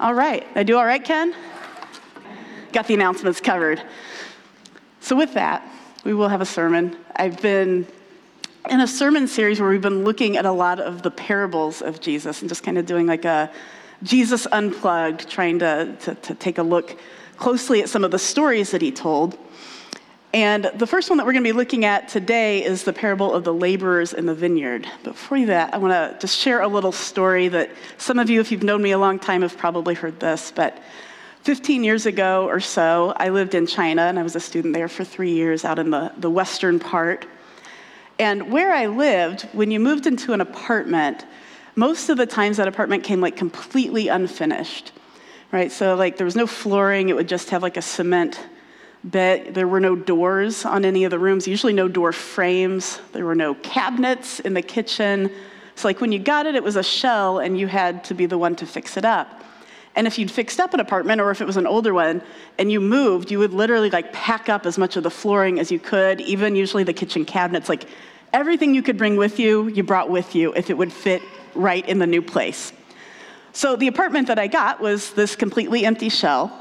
All right. I do all right, Ken? Got the announcements covered. So, with that, we will have a sermon. I've been in a sermon series where we've been looking at a lot of the parables of Jesus and just kind of doing like a Jesus unplugged, trying to, to, to take a look closely at some of the stories that he told. And the first one that we're going to be looking at today is the parable of the laborers in the vineyard. But before that, I want to just share a little story that some of you, if you've known me a long time, have probably heard this. But 15 years ago or so, I lived in China and I was a student there for three years out in the, the western part. And where I lived, when you moved into an apartment, most of the times that apartment came like completely unfinished, right? So, like, there was no flooring, it would just have like a cement bed. There were no doors on any of the rooms, usually no door frames. There were no cabinets in the kitchen. So, like, when you got it, it was a shell and you had to be the one to fix it up. And if you'd fixed up an apartment or if it was an older one and you moved, you would literally like pack up as much of the flooring as you could, even usually the kitchen cabinets. Like everything you could bring with you, you brought with you if it would fit right in the new place. So the apartment that I got was this completely empty shell.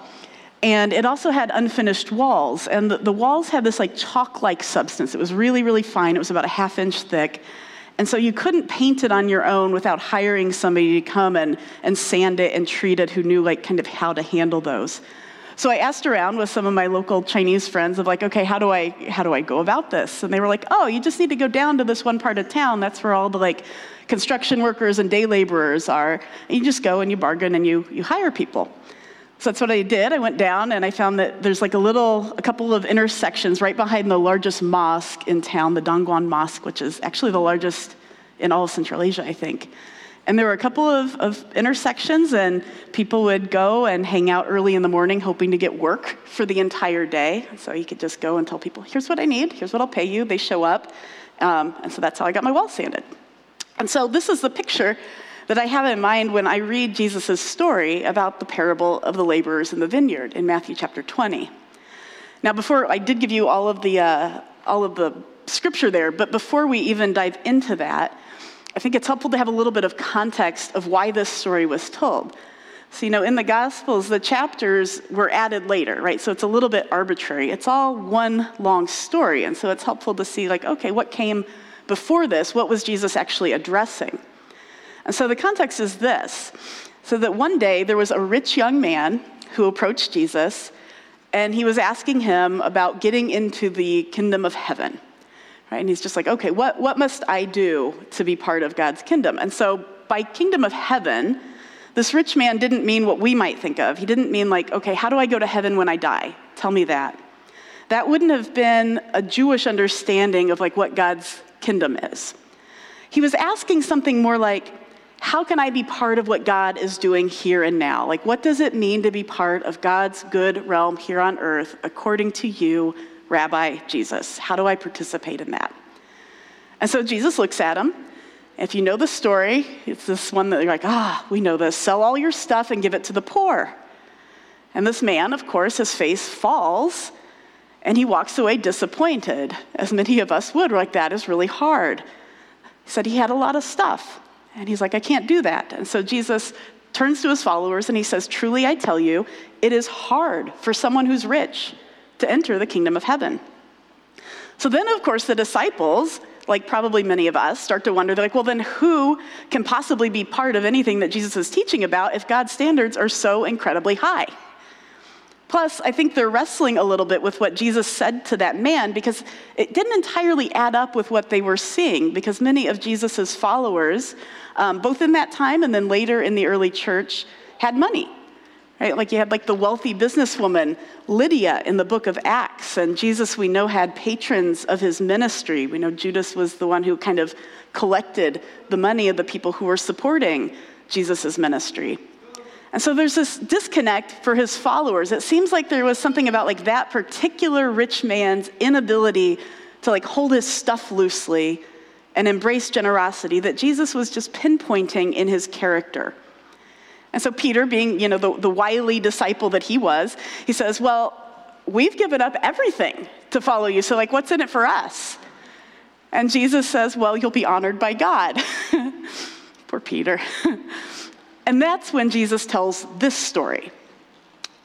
And it also had unfinished walls. And the, the walls had this like chalk like substance. It was really, really fine. It was about a half inch thick. And so you couldn't paint it on your own without hiring somebody to come and, and sand it and treat it who knew like kind of how to handle those. So I asked around with some of my local Chinese friends of like, okay, how do I how do I go about this? And they were like, oh, you just need to go down to this one part of town. That's where all the like construction workers and day laborers are. And you just go and you bargain and you you hire people. So that's what I did. I went down and I found that there's like a little, a couple of intersections right behind the largest mosque in town, the Dongguan Mosque, which is actually the largest in all of Central Asia, I think. And there were a couple of, of intersections, and people would go and hang out early in the morning hoping to get work for the entire day. So you could just go and tell people, here's what I need, here's what I'll pay you. They show up. Um, and so that's how I got my wall sanded. And so this is the picture that I have in mind when I read Jesus' story about the parable of the laborers in the vineyard in Matthew chapter 20. Now, before I did give you all of the, uh, all of the scripture there, but before we even dive into that, I think it's helpful to have a little bit of context of why this story was told. So, you know, in the Gospels, the chapters were added later, right? So it's a little bit arbitrary. It's all one long story. And so it's helpful to see, like, okay, what came before this? What was Jesus actually addressing? And so the context is this so that one day there was a rich young man who approached Jesus, and he was asking him about getting into the kingdom of heaven. Right? And he's just like, okay, what, what must I do to be part of God's kingdom? And so by kingdom of heaven, this rich man didn't mean what we might think of. He didn't mean, like, okay, how do I go to heaven when I die? Tell me that. That wouldn't have been a Jewish understanding of like what God's kingdom is. He was asking something more like, how can I be part of what God is doing here and now? Like, what does it mean to be part of God's good realm here on earth according to you, Rabbi Jesus? How do I participate in that? And so Jesus looks at him. If you know the story, it's this one that you're like, ah, we know this. Sell all your stuff and give it to the poor. And this man, of course, his face falls and he walks away disappointed, as many of us would. We're like, that is really hard. He said he had a lot of stuff. And he's like, I can't do that. And so Jesus turns to his followers and he says, Truly, I tell you, it is hard for someone who's rich to enter the kingdom of heaven. So then, of course, the disciples, like probably many of us, start to wonder, they're like, well, then who can possibly be part of anything that Jesus is teaching about if God's standards are so incredibly high? Plus, I think they're wrestling a little bit with what Jesus said to that man because it didn't entirely add up with what they were seeing because many of Jesus' followers, um, both in that time and then later in the early church, had money. Right? Like you had like the wealthy businesswoman Lydia in the book of Acts, and Jesus we know had patrons of his ministry. We know Judas was the one who kind of collected the money of the people who were supporting Jesus' ministry. And so there's this disconnect for his followers. It seems like there was something about like that particular rich man's inability to like hold his stuff loosely and embrace generosity that Jesus was just pinpointing in his character. And so Peter, being, you know, the, the wily disciple that he was, he says, well, we've given up everything to follow you. So like, what's in it for us? And Jesus says, well, you'll be honored by God. Poor Peter. And that's when Jesus tells this story.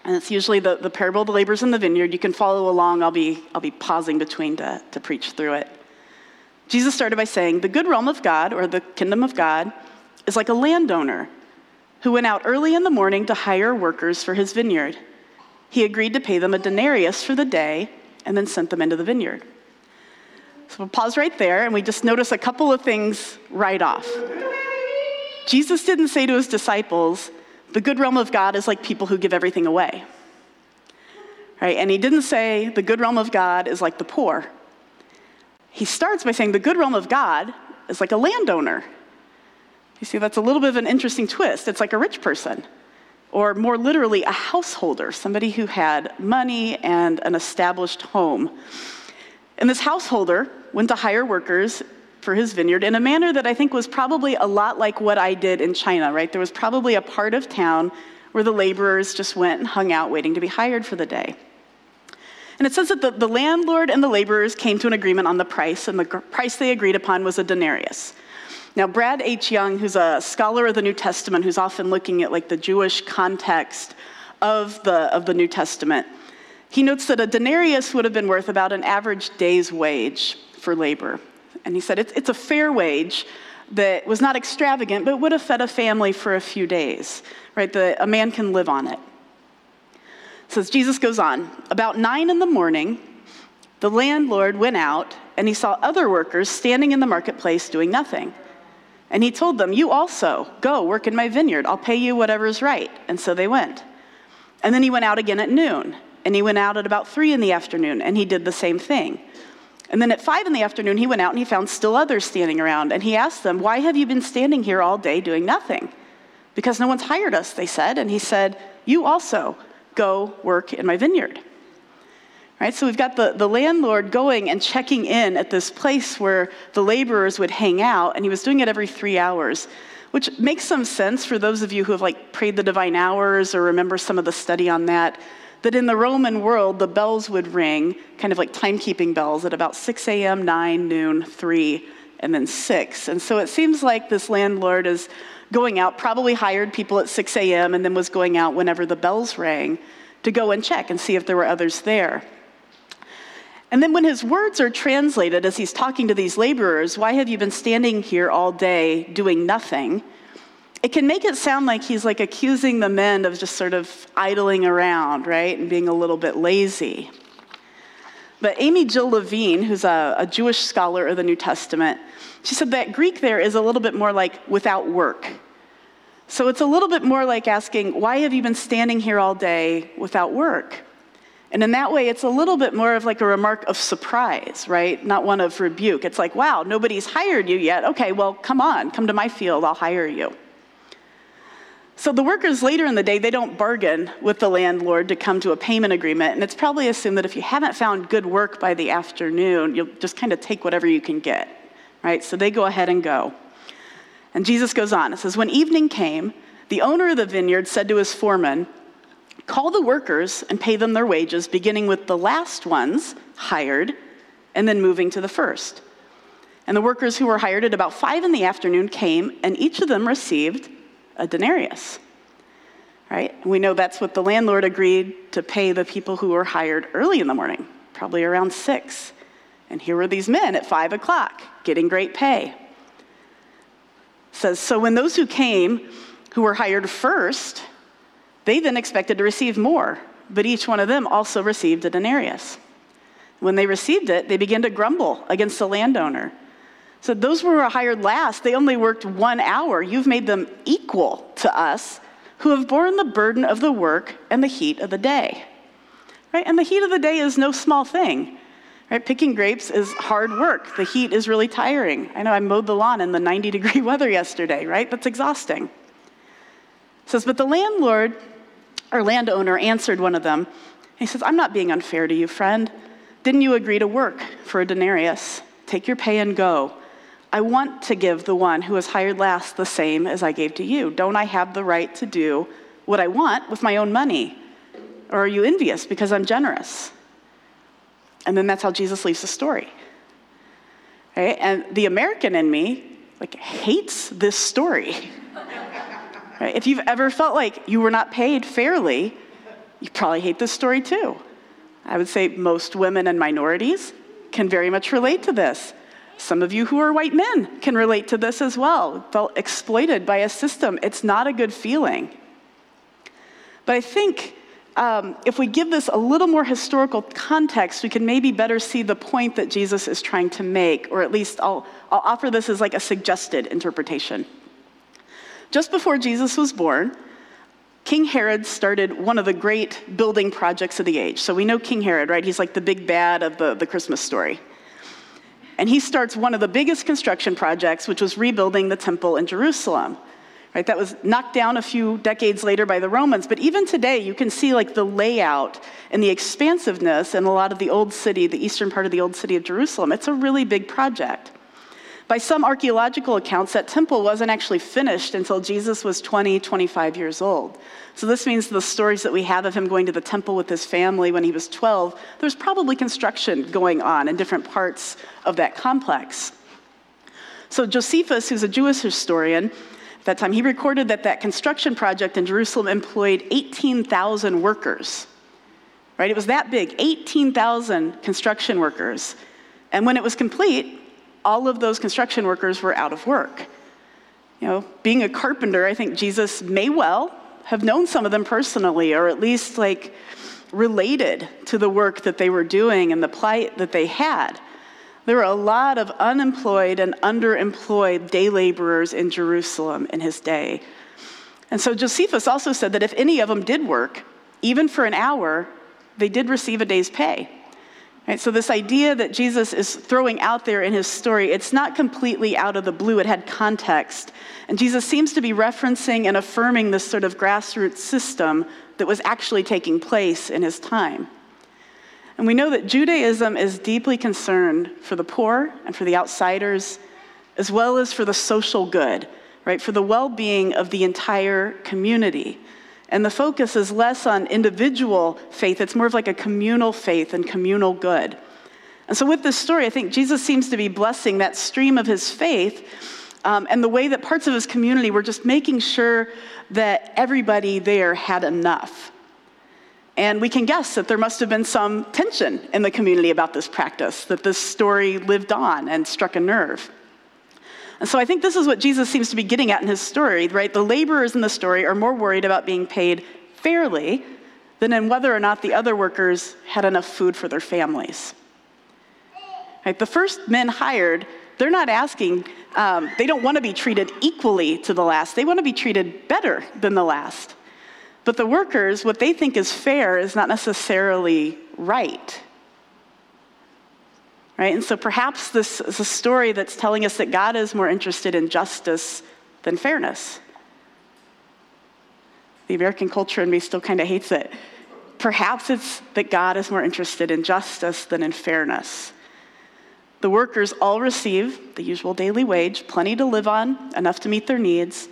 And it's usually the, the parable of the laborers in the vineyard. You can follow along. I'll be, I'll be pausing between to, to preach through it. Jesus started by saying, The good realm of God, or the kingdom of God, is like a landowner who went out early in the morning to hire workers for his vineyard. He agreed to pay them a denarius for the day and then sent them into the vineyard. So we'll pause right there and we just notice a couple of things right off. Jesus didn't say to his disciples, the good realm of God is like people who give everything away. Right? And he didn't say the good realm of God is like the poor. He starts by saying the good realm of God is like a landowner. You see, that's a little bit of an interesting twist. It's like a rich person, or more literally, a householder, somebody who had money and an established home. And this householder went to hire workers for his vineyard in a manner that I think was probably a lot like what I did in China, right? There was probably a part of town where the laborers just went and hung out waiting to be hired for the day. And it says that the, the landlord and the laborers came to an agreement on the price, and the price they agreed upon was a denarius. Now, Brad H. Young, who's a scholar of the New Testament, who's often looking at like the Jewish context of the, of the New Testament, he notes that a denarius would have been worth about an average day's wage for labor. And he said it's, it's a fair wage that was not extravagant, but would have fed a family for a few days, right? A man can live on it. So as Jesus goes on, about nine in the morning, the landlord went out and he saw other workers standing in the marketplace doing nothing. And he told them, You also go work in my vineyard. I'll pay you whatever is right. And so they went. And then he went out again at noon. And he went out at about three in the afternoon and he did the same thing. And then at five in the afternoon, he went out and he found still others standing around. And he asked them, Why have you been standing here all day doing nothing? Because no one's hired us, they said. And he said, You also go work in my vineyard. Right? So we've got the, the landlord going and checking in at this place where the laborers would hang out, and he was doing it every three hours, which makes some sense for those of you who have like prayed the divine hours or remember some of the study on that that in the Roman world, the bells would ring, kind of like timekeeping bells, at about 6 a.m., 9, noon, 3, and then 6. And so it seems like this landlord is going out, probably hired people at 6 a.m., and then was going out whenever the bells rang to go and check and see if there were others there. And then when his words are translated as he's talking to these laborers, why have you been standing here all day doing nothing? It can make it sound like he's like accusing the men of just sort of idling around, right, and being a little bit lazy. But Amy Jill Levine, who's a, a, Jewish scholar of the New Testament, she said that Greek there is a little bit more like without work. So it's a little bit more like asking, why have you been standing here all day without work? And in that way, it's a little bit more of like a remark of surprise, right? Not one of rebuke. It's like, wow, nobody's hired you yet. Okay, well, come on, come to my field, I'll hire you. So the workers later in the day, they don't bargain with the landlord to come to a payment agreement. And it's probably assumed that if you haven't found good work by the afternoon, you'll just kind of take whatever you can get, right? So they go ahead and go. And Jesus goes on. It says, When evening came, the owner of the vineyard said to his foreman, Call the workers and pay them their wages, beginning with the last ones hired and then moving to the first. And the workers who were hired at about five in the afternoon came, and each of them received a denarius. Right? We know that's what the landlord agreed to pay the people who were hired early in the morning, probably around six. And here were these men at five o'clock getting great pay. It says, so when those who came who were hired first, they then expected to receive more, but each one of them also received a denarius. When they received it, they began to grumble against the landowner so those who were hired last, they only worked one hour. You've made them equal to us who have borne the burden of the work and the heat of the day. Right? And the heat of the day is no small thing. Right? Picking grapes is hard work. The heat is really tiring. I know I mowed the lawn in the 90 degree weather yesterday, right? That's exhausting. It says, but the landlord or landowner answered one of them. He says, I'm not being unfair to you, friend. Didn't you agree to work for a denarius? Take your pay and go. I want to give the one who was hired last the same as I gave to you. Don't I have the right to do what I want with my own money? Or are you envious because I'm generous? And then that's how Jesus leaves the story. Right? And the American in me like hates this story. Right? If you've ever felt like you were not paid fairly, you probably hate this story too. I would say most women and minorities can very much relate to this. Some of you who are white men can relate to this as well. Felt exploited by a system. It's not a good feeling. But I think um, if we give this a little more historical context, we can maybe better see the point that Jesus is trying to make, or at least I'll, I'll offer this as like a suggested interpretation. Just before Jesus was born, King Herod started one of the great building projects of the age. So we know King Herod, right? He's like the big bad of the, the Christmas story. And he starts one of the biggest construction projects, which was rebuilding the temple in Jerusalem. Right, that was knocked down a few decades later by the Romans, but even today you can see like the layout and the expansiveness in a lot of the old city, the eastern part of the old city of Jerusalem. It's a really big project. By some archaeological accounts, that temple wasn't actually finished until Jesus was 20, 25 years old. So this means the stories that we have of him going to the temple with his family when he was 12, there's probably construction going on in different parts of that complex. So Josephus, who's a Jewish historian, at that time, he recorded that that construction project in Jerusalem employed 18,000 workers. Right? It was that big, 18,000 construction workers. And when it was complete, all of those construction workers were out of work. You know, being a carpenter, I think Jesus may well have known some of them personally, or at least like related to the work that they were doing and the plight that they had. There were a lot of unemployed and underemployed day laborers in Jerusalem in his day. And so Josephus also said that if any of them did work, even for an hour, they did receive a day's pay. Right, so this idea that Jesus is throwing out there in his story, it's not completely out of the blue. It had context. And Jesus seems to be referencing and affirming this sort of grassroots system that was actually taking place in his time. And we know that Judaism is deeply concerned for the poor and for the outsiders, as well as for the social good, right? For the well being of the entire community. And the focus is less on individual faith, it's more of like a communal faith and communal good. And so, with this story, I think Jesus seems to be blessing that stream of his faith um, and the way that parts of his community were just making sure that everybody there had enough. And we can guess that there must have been some tension in the community about this practice, that this story lived on and struck a nerve. And so I think this is what Jesus seems to be getting at in his story, right? The laborers in the story are more worried about being paid fairly than in whether or not the other workers had enough food for their families. Right? The first men hired, they're not asking, um, they don't want to be treated equally to the last, they want to be treated better than the last. But the workers, what they think is fair is not necessarily right. Right? And so perhaps this is a story that's telling us that God is more interested in justice than fairness. The American culture in me still kind of hates it. Perhaps it's that God is more interested in justice than in fairness. The workers all receive the usual daily wage, plenty to live on, enough to meet their needs.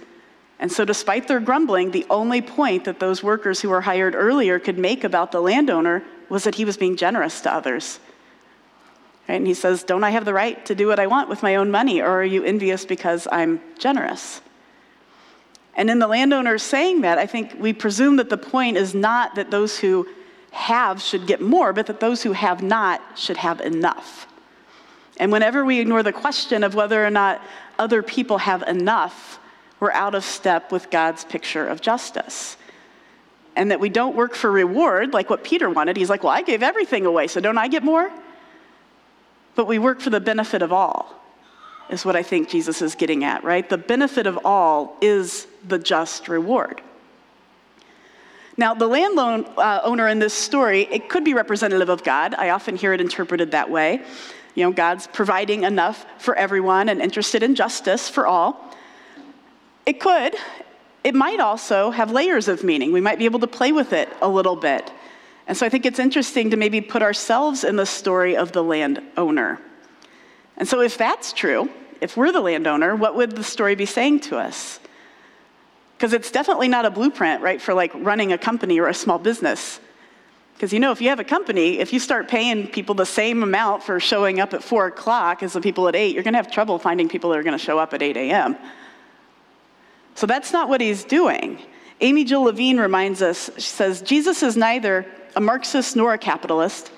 And so, despite their grumbling, the only point that those workers who were hired earlier could make about the landowner was that he was being generous to others. Right? And he says, Don't I have the right to do what I want with my own money, or are you envious because I'm generous? And in the landowner saying that, I think we presume that the point is not that those who have should get more, but that those who have not should have enough. And whenever we ignore the question of whether or not other people have enough, we're out of step with God's picture of justice. And that we don't work for reward like what Peter wanted. He's like, Well, I gave everything away, so don't I get more? But we work for the benefit of all, is what I think Jesus is getting at, right? The benefit of all is the just reward. Now, the landowner uh, in this story, it could be representative of God. I often hear it interpreted that way. You know, God's providing enough for everyone and interested in justice for all. It could. It might also have layers of meaning. We might be able to play with it a little bit. And so I think it's interesting to maybe put ourselves in the story of the landowner. And so if that's true, if we're the landowner, what would the story be saying to us? Because it's definitely not a blueprint, right, for like running a company or a small business. Because you know, if you have a company, if you start paying people the same amount for showing up at four o'clock as the people at eight, you're going to have trouble finding people that are going to show up at 8 a.m. So that's not what he's doing. Amy Jill Levine reminds us, she says, Jesus is neither a Marxist nor a capitalist.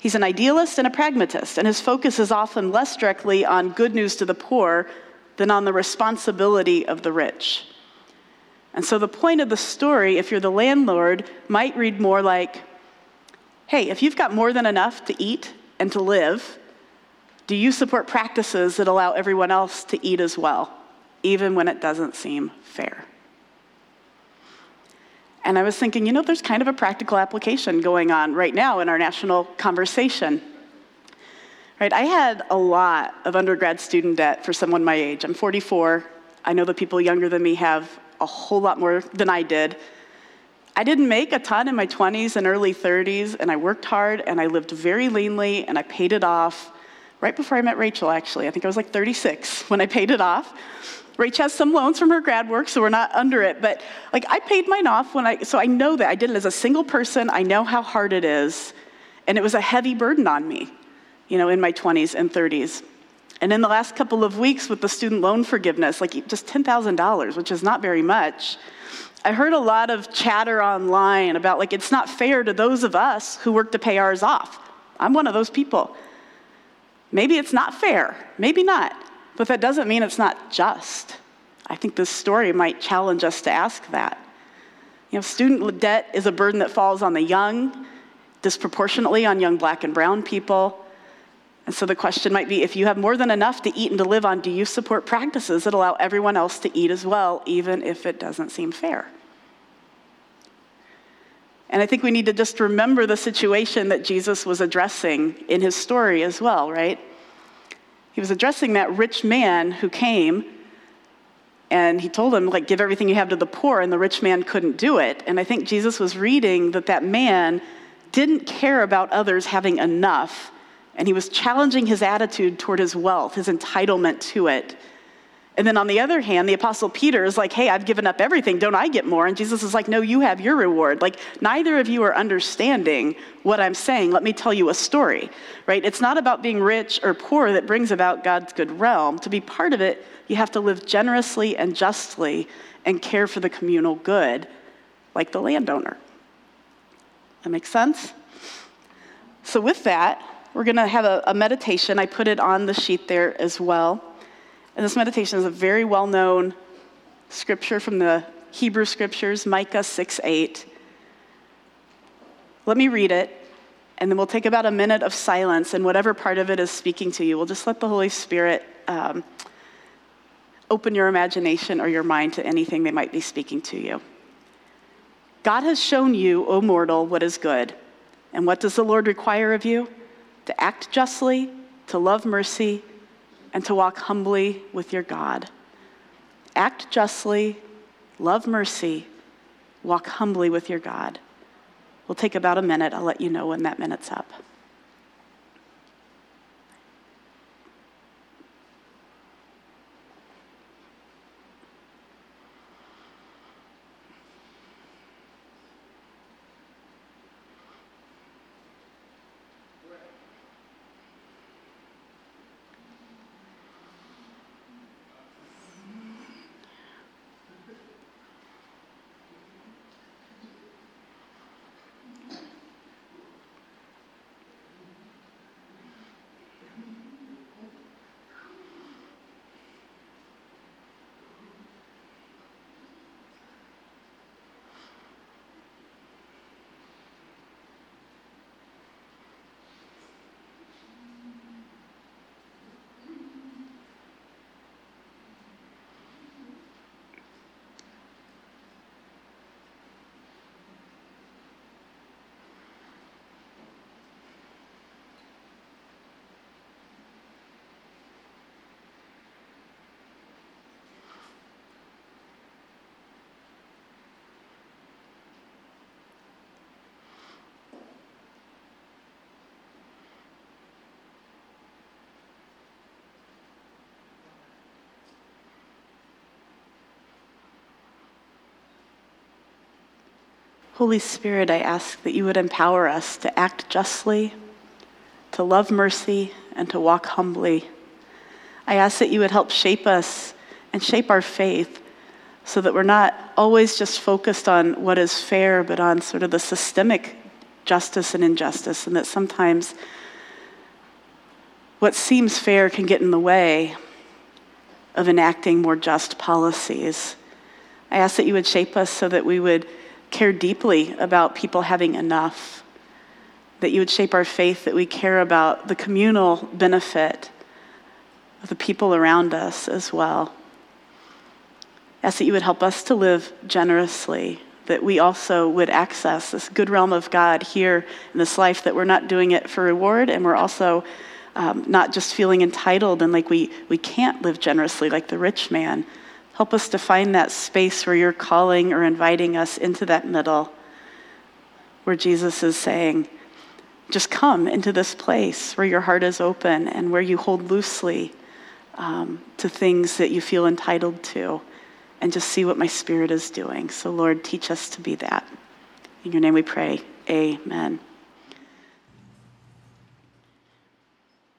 He's an idealist and a pragmatist, and his focus is often less directly on good news to the poor than on the responsibility of the rich. And so the point of the story, if you're the landlord, might read more like hey, if you've got more than enough to eat and to live, do you support practices that allow everyone else to eat as well, even when it doesn't seem fair? And I was thinking, you know, there's kind of a practical application going on right now in our national conversation. Right, I had a lot of undergrad student debt for someone my age. I'm 44. I know the people younger than me have a whole lot more than I did. I didn't make a ton in my 20s and early 30s, and I worked hard and I lived very leanly and I paid it off right before I met Rachel, actually. I think I was like 36 when I paid it off. Rachel has some loans from her grad work, so we're not under it. But like I paid mine off when I, so I know that I did it as a single person. I know how hard it is, and it was a heavy burden on me, you know, in my 20s and 30s. And in the last couple of weeks with the student loan forgiveness, like just $10,000, which is not very much, I heard a lot of chatter online about like it's not fair to those of us who work to pay ours off. I'm one of those people. Maybe it's not fair, maybe not. But that doesn't mean it's not just. I think this story might challenge us to ask that. You know, student debt is a burden that falls on the young, disproportionately on young black and brown people. And so the question might be if you have more than enough to eat and to live on, do you support practices that allow everyone else to eat as well, even if it doesn't seem fair? And I think we need to just remember the situation that Jesus was addressing in his story as well, right? He was addressing that rich man who came and he told him, like, give everything you have to the poor, and the rich man couldn't do it. And I think Jesus was reading that that man didn't care about others having enough, and he was challenging his attitude toward his wealth, his entitlement to it. And then on the other hand, the Apostle Peter is like, hey, I've given up everything. Don't I get more? And Jesus is like, no, you have your reward. Like, neither of you are understanding what I'm saying. Let me tell you a story, right? It's not about being rich or poor that brings about God's good realm. To be part of it, you have to live generously and justly and care for the communal good, like the landowner. That makes sense? So, with that, we're going to have a, a meditation. I put it on the sheet there as well. And this meditation is a very well known scripture from the Hebrew scriptures, Micah 6 8. Let me read it, and then we'll take about a minute of silence, and whatever part of it is speaking to you, we'll just let the Holy Spirit um, open your imagination or your mind to anything they might be speaking to you. God has shown you, O mortal, what is good. And what does the Lord require of you? To act justly, to love mercy, and to walk humbly with your God. Act justly, love mercy, walk humbly with your God. We'll take about a minute. I'll let you know when that minute's up. Holy Spirit, I ask that you would empower us to act justly, to love mercy, and to walk humbly. I ask that you would help shape us and shape our faith so that we're not always just focused on what is fair, but on sort of the systemic justice and injustice, and that sometimes what seems fair can get in the way of enacting more just policies. I ask that you would shape us so that we would care deeply about people having enough, that you would shape our faith, that we care about the communal benefit of the people around us as well. Ask that you would help us to live generously, that we also would access this good realm of God here in this life, that we're not doing it for reward and we're also um, not just feeling entitled and like we, we can't live generously like the rich man. Help us to find that space where you're calling or inviting us into that middle, where Jesus is saying, just come into this place where your heart is open and where you hold loosely um, to things that you feel entitled to and just see what my spirit is doing. So, Lord, teach us to be that. In your name we pray. Amen.